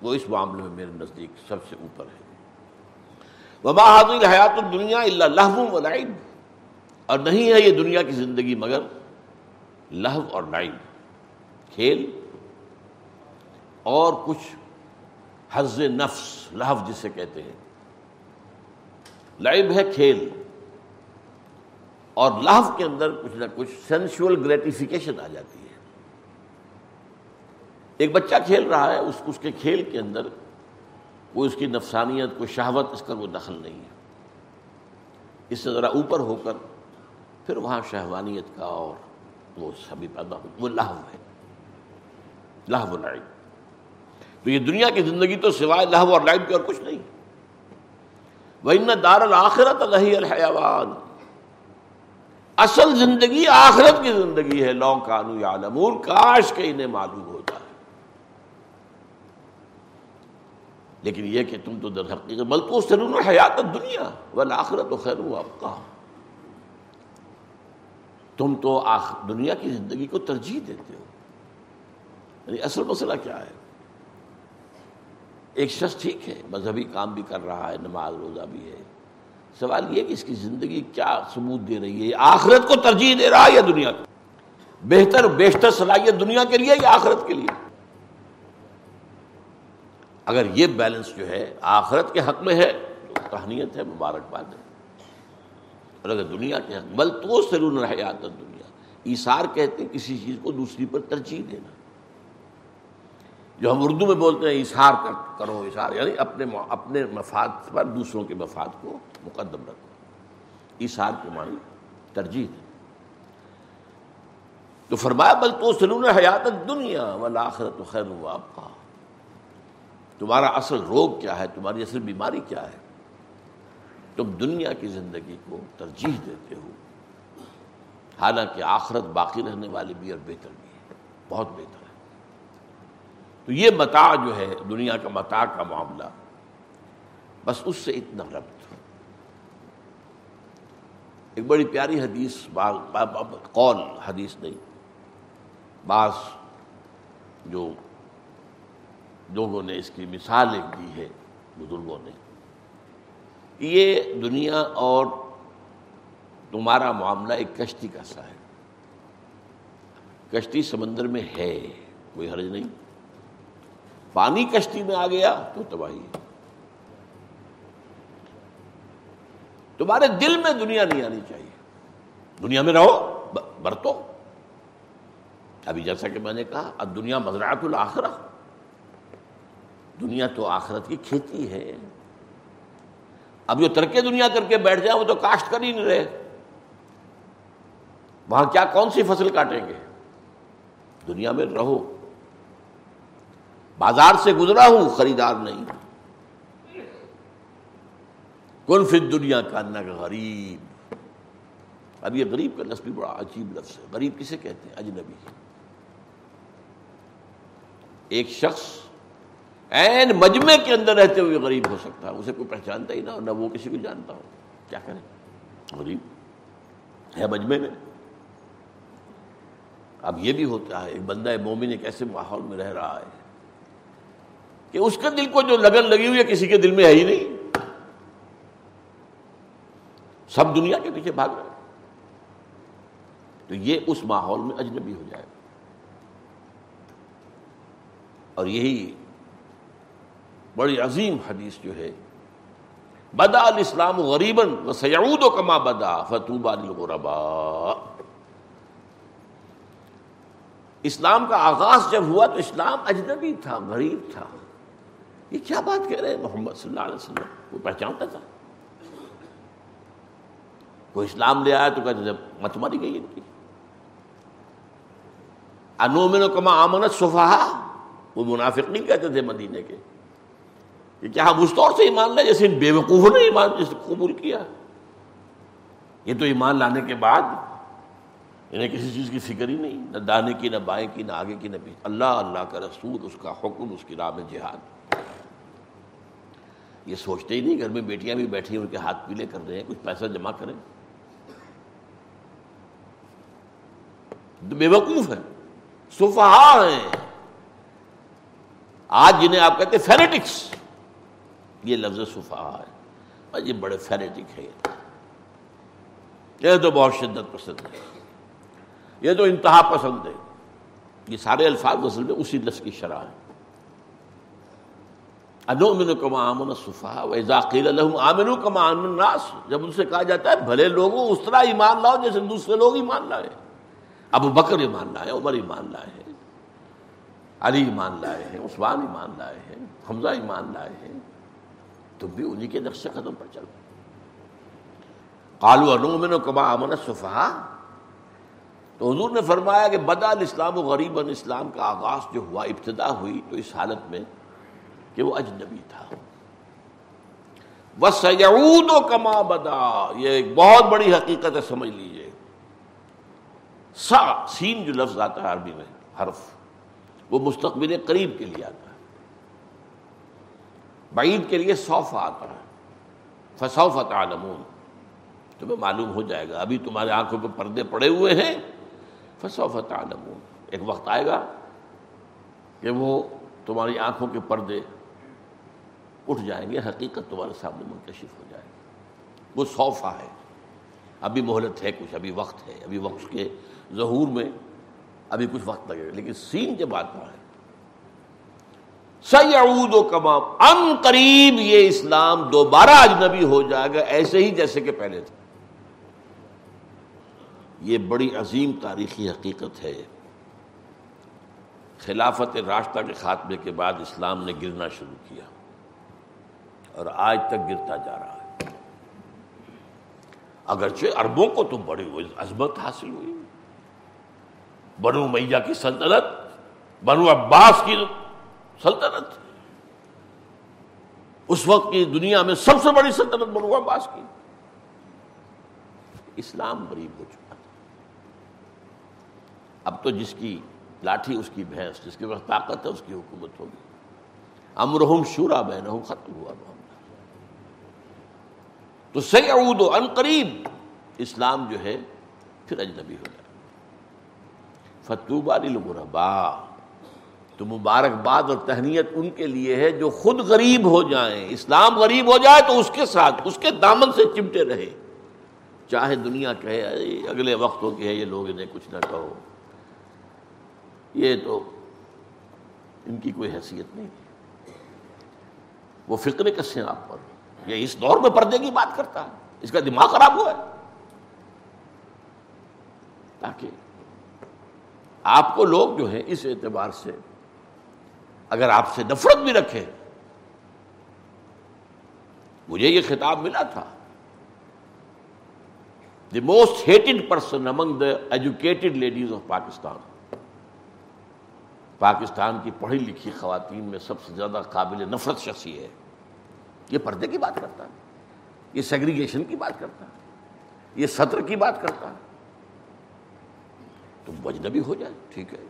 وہ اس معاملے میں میرے نزدیک سب سے اوپر ہے۔ وبا حاضر حیات الدنیا اللہ لہو و لائب اور نہیں ہے یہ دنیا کی زندگی مگر لہو اور لائب کھیل اور کچھ حز نفس، لہو جسے کہتے ہیں۔ لائب ہے کھیل اور لہو کے اندر کچھ نہ کچھ سینشل گریٹیفیکیشن آ جاتی ہے۔ ایک بچہ کھیل رہا ہے، اس اس کے کھیل کے اندر کوئی اس کی نفسانیت، کوئی شہوت اس کا کوئی دخل نہیں ہے۔ اس سے ذرا اوپر ہو کر پھر وہاں شہوانیت کا اور وہ سبھی پیدا ہو، وہ لہو ہے۔ لہو لائب تو یہ دنیا کی زندگی تو سوائے لہو اور لائب کی اور کچھ نہیں۔ وہ دار الآخرت اللہ الحیوان اصل زندگی آخرت کی زندگی ہے۔ لو کانو یا کاش کے انہیں معلوم ہوتا ہے لیکن یہ کہ تم تو در حقیقت بلکہ سرون حیات دنیا والآخرت و خیر آپ کا تم تو دنیا کی زندگی کو ترجیح دیتے ہو۔ یعنی اصل مسئلہ کیا ہے؟ ایک شخص ٹھیک ہے، مذہبی کام بھی کر رہا ہے، نماز روزہ بھی ہے۔ سوال یہ کہ اس کی زندگی کیا ثبوت دے رہی ہے؟ آخرت کو ترجیح دے رہا ہے یا دنیا کو؟ بہتر بیشتر صلاحیت دنیا کے لیے یا آخرت کے لیے؟ اگر یہ بیلنس جو ہے آخرت کے حق میں ہے، تو کہانیت ہے، مبارکباد ہے۔ اور اگر دنیا کے حق، بل تو سرون رحیات دنیا ایسار کہتے ہیں کسی چیز کو دوسری پر ترجیح دینا۔ جو ہم اردو میں بولتے ہیں اشار کر، کرو اشار یعنی اپنے اپنے مفاد پر، دوسروں کے مفاد کو مقدم رکھو۔ اشار کے معنی ترجیح دیں تو فرمایا، بل تو سلون حیات دنیا والآخرت خیر ہوا آپ کا تمہارا اصل روگ کیا ہے؟ تمہاری اصل بیماری کیا ہے؟ تم دنیا کی زندگی کو ترجیح دیتے ہو۔ حالانکہ آخرت باقی رہنے والی بھی اور بہتر بھی ہے۔ بہت بہتر۔ تو یہ متا جو ہے، دنیا کا متا کا معاملہ۔ بس اس سے اتنا ربط۔ ایک بڑی پیاری حدیث قول حدیث نہیں۔ بعض جو لوگوں نے اس کی مثال ایک دی ہے بزرگوں نے۔ یہ دنیا اور تمہارا معاملہ ایک کشتی کا سا ہے۔ کشتی سمندر میں ہے، کوئی حرج نہیں۔ پانی کشتی میں آ گیا تو تباہی ہے۔ تمہارے دل میں دنیا نہیں آنی چاہیے۔ دنیا میں رہو برتو۔ ابھی جیسا کہ میں نے کہا، اب دنیا مزرعت الآخرہ دنیا تو آخرت کی کھیتی ہے۔ اب جو ترکے دنیا کر کے بیٹھ جائیں وہ تو کاشت کر ہی نہیں رہے۔ وہاں کیا، کون سی فصل کاٹیں گے؟ دنیا میں رہو۔ بازار سے گزرا ہوں، خریدار نہیں۔ کن فت دنیا کا نہ غریب۔ اب یہ غریب کا لفظ بھی بڑا عجیب لفظ ہے۔ غریب کسے کہتے ہیں؟ اجنبی۔ ایک شخص این مجمع کے اندر رہتے ہوئے غریب ہو سکتا ہے۔ اسے کوئی پہچانتا ہی نہ نہ وہ کسی کو جانتا ہو۔ کیا کریں؟ غریب۔ ہے مجمع میں۔ اب یہ بھی ہوتا ہے، ایک بندہ مومن ایک ایسے ماحول میں رہ رہا ہے۔ کہ اس کے دل کو جو لگن لگی ہوئی ہے کسی کے دل میں ہے ہی نہیں۔ سب دنیا کے پیچھے بھاگ رہے تو یہ اس ماحول میں اجنبی ہو جائے۔ گا اور یہی بڑی عظیم حدیث جو ہے، بدا الاسلام غریباً و سیعود و کما بدا فتوبہ للغربا اسلام کا آغاز جب ہوا تو اسلام اجنبی تھا، غریب تھا۔ یہ کیا بات کہہ رہے ہیں محمد صلی اللہ علیہ وسلم؟ وہ پہچانتا تھا؟ کوئی اسلام لے آیا تو کہتے تھے، مت ماری گئی ان کی۔ انومن کما آمنت صفحہ وہ منافق نہیں کہتے تھے مدینے کے۔ کہ کیا ہم اس طور سے ایمان لائے جیسے ان بے وقوفوں نے ایمان جس قبول کیا۔ یہ تو ایمان لانے کے بعد انہیں کسی چیز کی فکر ہی نہیں، نہ دانے کی، نہ بائیں کی، نہ آگے کی، نہ پیچھے۔ اللہ اللہ کا رسول، اس کا حکم، اس کی راہ میں جہاد۔ یہ سوچتے ہی نہیں گھر میں بیٹیاں بھی بیٹھی ہیں، ان کے ہاتھ پیلے کر رہے ہیں کچھ پیسہ جمع کریں۔ بے وقوف ہے صفحا ہیں۔ آج جنہیں آپ کہتے فینیٹکس، یہ لفظ صفحا ہے۔ یہ بڑے فینیٹک ہے یہ تو بہت شدت پسند ہے۔ یہ تو انتہا پسند ہے۔ یہ سارے الفاظ اصل میں اسی لفظ کی شرح ہے انومن کما آمن صفحا و ذاکیر الحم آمن کما آمن ناس جب ان سے کہا جاتا ہے بھلے لوگوں اس طرح ایمان لاؤ جیسے دوسرے لوگ ایمان لائے۔ ابو بکر ایمان لائے، عمر ایمان لائے ہیں، علی ایمان لائے ہیں، عثمان ایمان لائے ہیں، حمزہ ایمان لائے ہیں۔ تم بھی انہی کے نقش قدم پر چلو کالو انومن کما امن صفحا تو حضور نے فرمایا کہ بدا الاسلام و غریب اسلام کا آغاز جو ہوا، ابتدا ہوئی تو اس حالت میں کہ وہ اجنبی تھا۔ وہ سیعود و کما بدا۔ یہ ایک بہت بڑی حقیقت ہے، سمجھ لیجیے۔ سا، سین جو لفظ آتا ہے عربی میں، حرف، وہ مستقبل قریب کے لیے آتا ہے۔ بعید کے لیے صوف آتا ہے۔ فصوف تعلمون۔ تمہیں معلوم ہو جائے گا، ابھی تمہارے آنکھوں پہ پردے پڑے ہوئے ہیں۔ فصوف تعلمون۔ ایک وقت آئے گا کہ وہ تمہاری آنکھوں کے پردے اٹھ جائیں گے، حقیقت تمہارے سامنے منکشف ہو جائے گی وہ صوفہ ہے۔ ابھی مہلت ہے کچھ، ابھی وقت ہے۔ ابھی وقت کے ظہور میں ابھی کچھ وقت لگے گا۔ لیکن سین کے بعد ہے۔ سعود و کمام ان قریب یہ اسلام دوبارہ اجنبی ہو جائے گا، ایسے ہی جیسے کہ پہلے تھے یہ بڑی عظیم تاریخی حقیقت ہے۔ خلافت راستہ کے خاتمے کے بعد اسلام نے گرنا شروع کیا۔ اور آج تک گرتا جا رہا ہے۔ اگرچہ اربوں کو تو بڑی عظمت حاصل ہوئی۔ بنو میاں کی سلطنت، بنو عباس کی سلطنت۔ اس وقت کی دنیا میں سب سے بڑی سلطنت بنو عباس کی۔ اسلام غریب ہو چکا اب تو جس کی لاٹھی، اس کی بھینس، جس کے پاس طاقت ہے، اس کی حکومت ہوگی۔ امرحم شورا بہن ختم ہوا۔ معاملہ تو سعود و قریب، اسلام جو ہے پھر اجنبی ہو جائے۔ فتوبہ للغربا تو مبارکباد اور تہنیت ان کے لیے ہے جو خود غریب ہو جائیں۔ اسلام غریب ہو جائے تو اس کے ساتھ، اس کے دامن سے چمٹے رہے۔ چاہے دنیا کہے اگلے وقتوں کے ہے یہ لوگ انہیں کچھ نہ کہو۔ یہ تو ان کی کوئی حیثیت نہیں۔ وہ فکر کسے آپ پر۔ یہ اس دور میں پردے کی بات کرتا ہے اس کا دماغ خراب ہوا ہے۔ تاکہ آپ کو لوگ جو ہیں اس اعتبار سے اگر آپ سے نفرت بھی رکھے، مجھے یہ خطاب ملا تھا۔ The most hated person among the educated ladies of Pakistan Pakistan کی پڑھی لکھی خواتین میں سب سے زیادہ قابل نفرت شخصی ہے۔ یہ پردے کی بات کرتا ہے، یہ سیگریگیشن کی بات کرتا ہے، یہ سطر کی بات کرتا ہے۔ تم اجنبی ہو جائے، ٹھیک ہے۔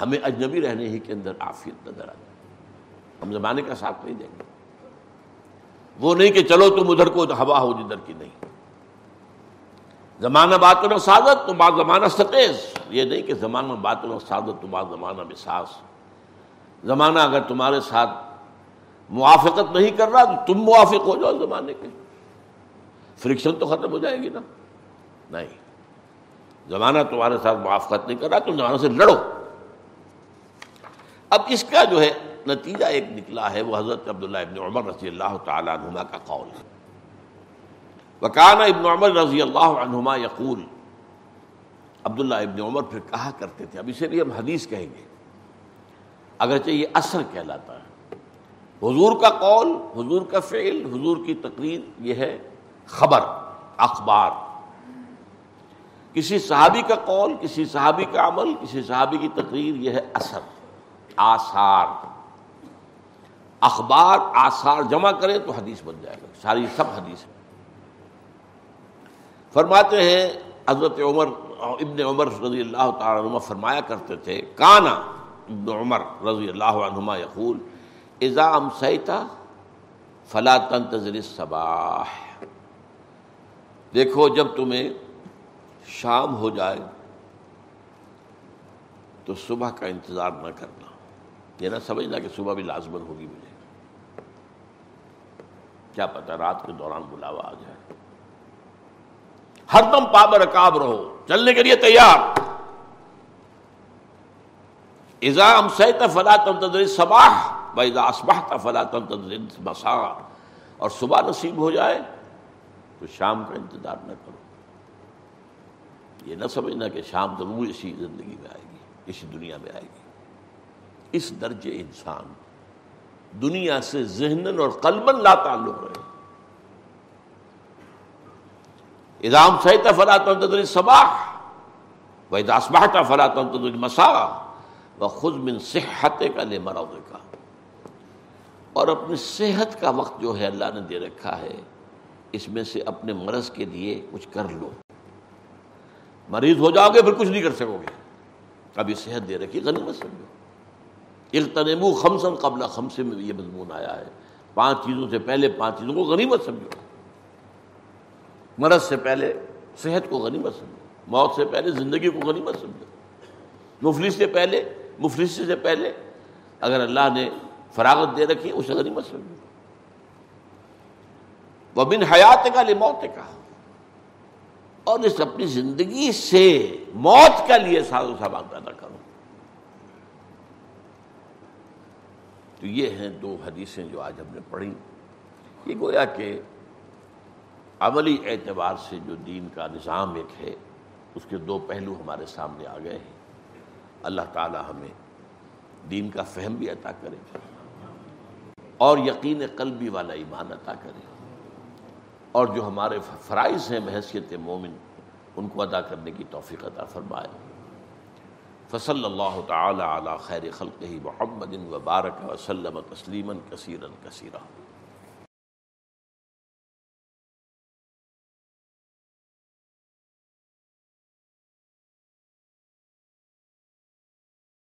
ہمیں اجنبی رہنے ہی کے اندر آفیت نظر آ جائے۔ ہم زمانے کا ساتھ نہیں دیں گے۔ وہ نہیں کہ چلو تم ادھر کو ہوا ہو جدھر کی نہیں۔ زمانہ بات و سعادت تو بعض زمانہ ستیز۔ یہ نہیں کہ زمانہ بات و سعادت تو بعض زمانہ بساس زمانہ اگر تمہارے ساتھ موافقت نہیں کر رہا تو تم موافق ہو جاؤ زمانے کے فرکشن تو ختم ہو جائے گی نا۔ نہیں۔ زمانہ تمہارے ساتھ موافقت نہیں کر رہا، تم زمانہ سے لڑو۔ اب اس کا جو ہے نتیجہ ایک نکلا ہے، وہ حضرت عبداللہ ابن عمر رضی اللہ تعالیٰ عنہما کا قول ہے۔ وکان ابن عمر رضی اللہ عنہما یقول، عبداللہ ابن عمر پھر کہا کرتے تھے۔ اب اسے بھی ہم حدیث کہیں گے۔ اگرچہ یہ اثر کہلاتا حضور کا قول، حضور کا فعل، حضور کی تقریر، یہ ہے خبر، اخبار۔ کسی صحابی کا قول، کسی صحابی کا عمل، کسی صحابی کی تقریر، یہ ہے اثر، آثار۔ اخبار، آثار جمع کریں تو حدیث بن جائے گا، ساری سب حدیث فرماتے ہیں، حضرت عمر، ابن عمر رضی اللہ تعالیٰ عنہ فرمایا کرتے تھے، کانا ابن عمر رضی اللہ عنہما یقول ازام سیتا فلا تنتظر الصباح۔ دیکھو، جب تمہیں شام ہو جائے تو صبح کا انتظار نہ کرنا۔ یہ نہ سمجھنا کہ صبح بھی لازمن ہوگی مجھے۔ کیا پتا رات کے دوران بلاوا آ جائے۔ ہر دم پابر رکاب رہو، چلنے کے لیے تیار۔ ازام سیت فلا تنتظر صباح بھائی اسباہ فلا تنتظر مسا اور صبح نصیب ہو جائے تو شام کا انتظار نہ کرو۔ یہ نہ سمجھنا کہ شام ضرور اسی زندگی میں آئے گی، اسی دنیا میں آئے گی۔ اس درجے انسان دنیا سے ذہن اور قلبن لا تعلق رہے۔ ادام سہتا فلا تنتظر صباح و اسباہتا فلا تنتظر مسا و خود من صحت کا لے مرود کا اور اپنی صحت کا وقت جو ہے اللہ نے دے رکھا ہے، اس میں سے اپنے مرض کے لیے کچھ کر لو۔ مریض ہو جاؤ گے، پھر کچھ نہیں کر سکو گے۔ ابھی صحت دے رکھی، غنیمت سمجھو۔ اغتنمو خمسن قبل خمسے میں یہ مضمون آیا ہے۔ پانچ چیزوں سے پہلے پانچ چیزوں کو غنیمت سمجھو۔ مرض سے پہلے صحت کو غنیمت سمجھو۔ موت سے پہلے زندگی کو غنیمت سمجھو۔ مفلس سے پہلے، مفلس سے پہلے اگر اللہ نے فراغت دے رکھی اسے غنیمت سمجھو وہ بن حیات کا لے موت کا اور اس اپنی زندگی سے موت کا لیے ساز و سامان پیدا کرو۔ تو یہ ہیں دو حدیثیں جو آج ہم نے پڑھی۔ یہ گویا کہ عملی اعتبار سے جو دین کا نظام ایک ہے، اس کے دو پہلو ہمارے سامنے آ گئے ہیں۔ اللہ تعالی ہمیں دین کا فہم بھی عطا کرے۔ اور یقین قلبی والا ایمان عطا کرے۔ اور جو ہمارے فرائض ہیں بحثیت مومن، ان کو ادا کرنے کی توفیق عطا فرمائے۔ فصل اللہ تعالی علی خیر خلق محمد وبارک وسلم تسلیما کثیرا کثیرہ